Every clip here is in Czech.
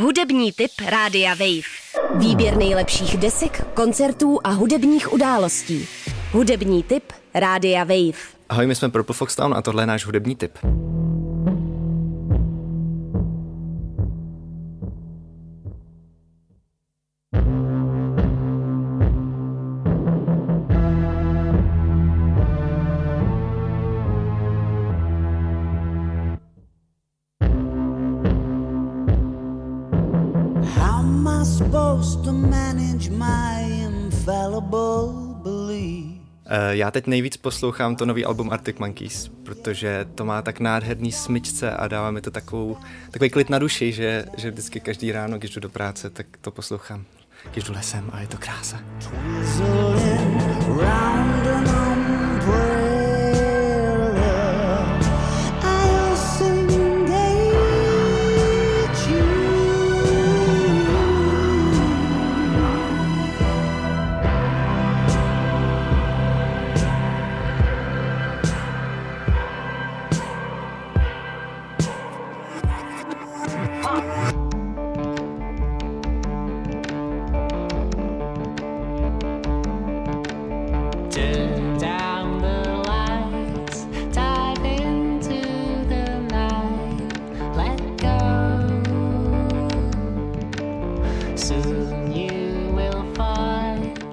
Hudební tip Rádia Wave. Výběr nejlepších desek, koncertů a hudebních událostí. Hudební tip Rádia Wave. Ahoj, my jsme Purple Fox Town a tohle je náš hudební tip. Am I supposed to manage my infallible belief? Eh, Já teď nejvíc poslouchám to nový album Arctic Monkeys, protože to má tak nádherný smyčce a dává mi to takovou, takový klid na duši, že, že vždycky každý ráno, když jdu do práce, tak to poslouchám. Když jdu lesem a je to krása. Whistling round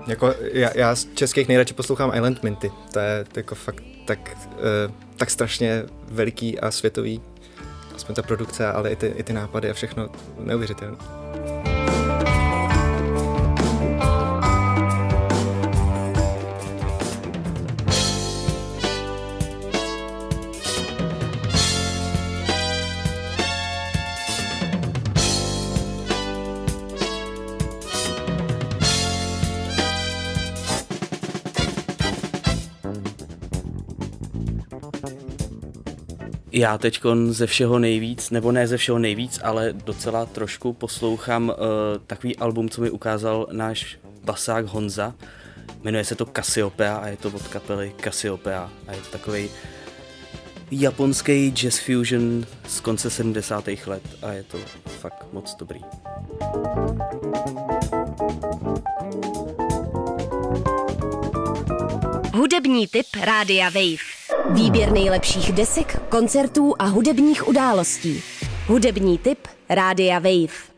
Jako já, já z českých nejradši poslouchám Island Minty. To je jako fakt tak, uh, tak strašně veliký a světový. Aspoň ta produkce, ale i ty, i ty nápady a všechno neuvěřitelné. Já teď ze všeho nejvíc, nebo ne ze všeho nejvíc, ale docela trošku poslouchám uh, takový album, co mi ukázal náš basák Honza. Jmenuje se to Cassiopeia a je to od kapely Cassiopeia a je to takový japonský jazz fusion z konce 70. let a je to fakt moc dobrý. Hudební tip Rádia Wave. Výběr nejlepších desek, koncertů a hudebních událostí. Hudební tip Rádia Wave.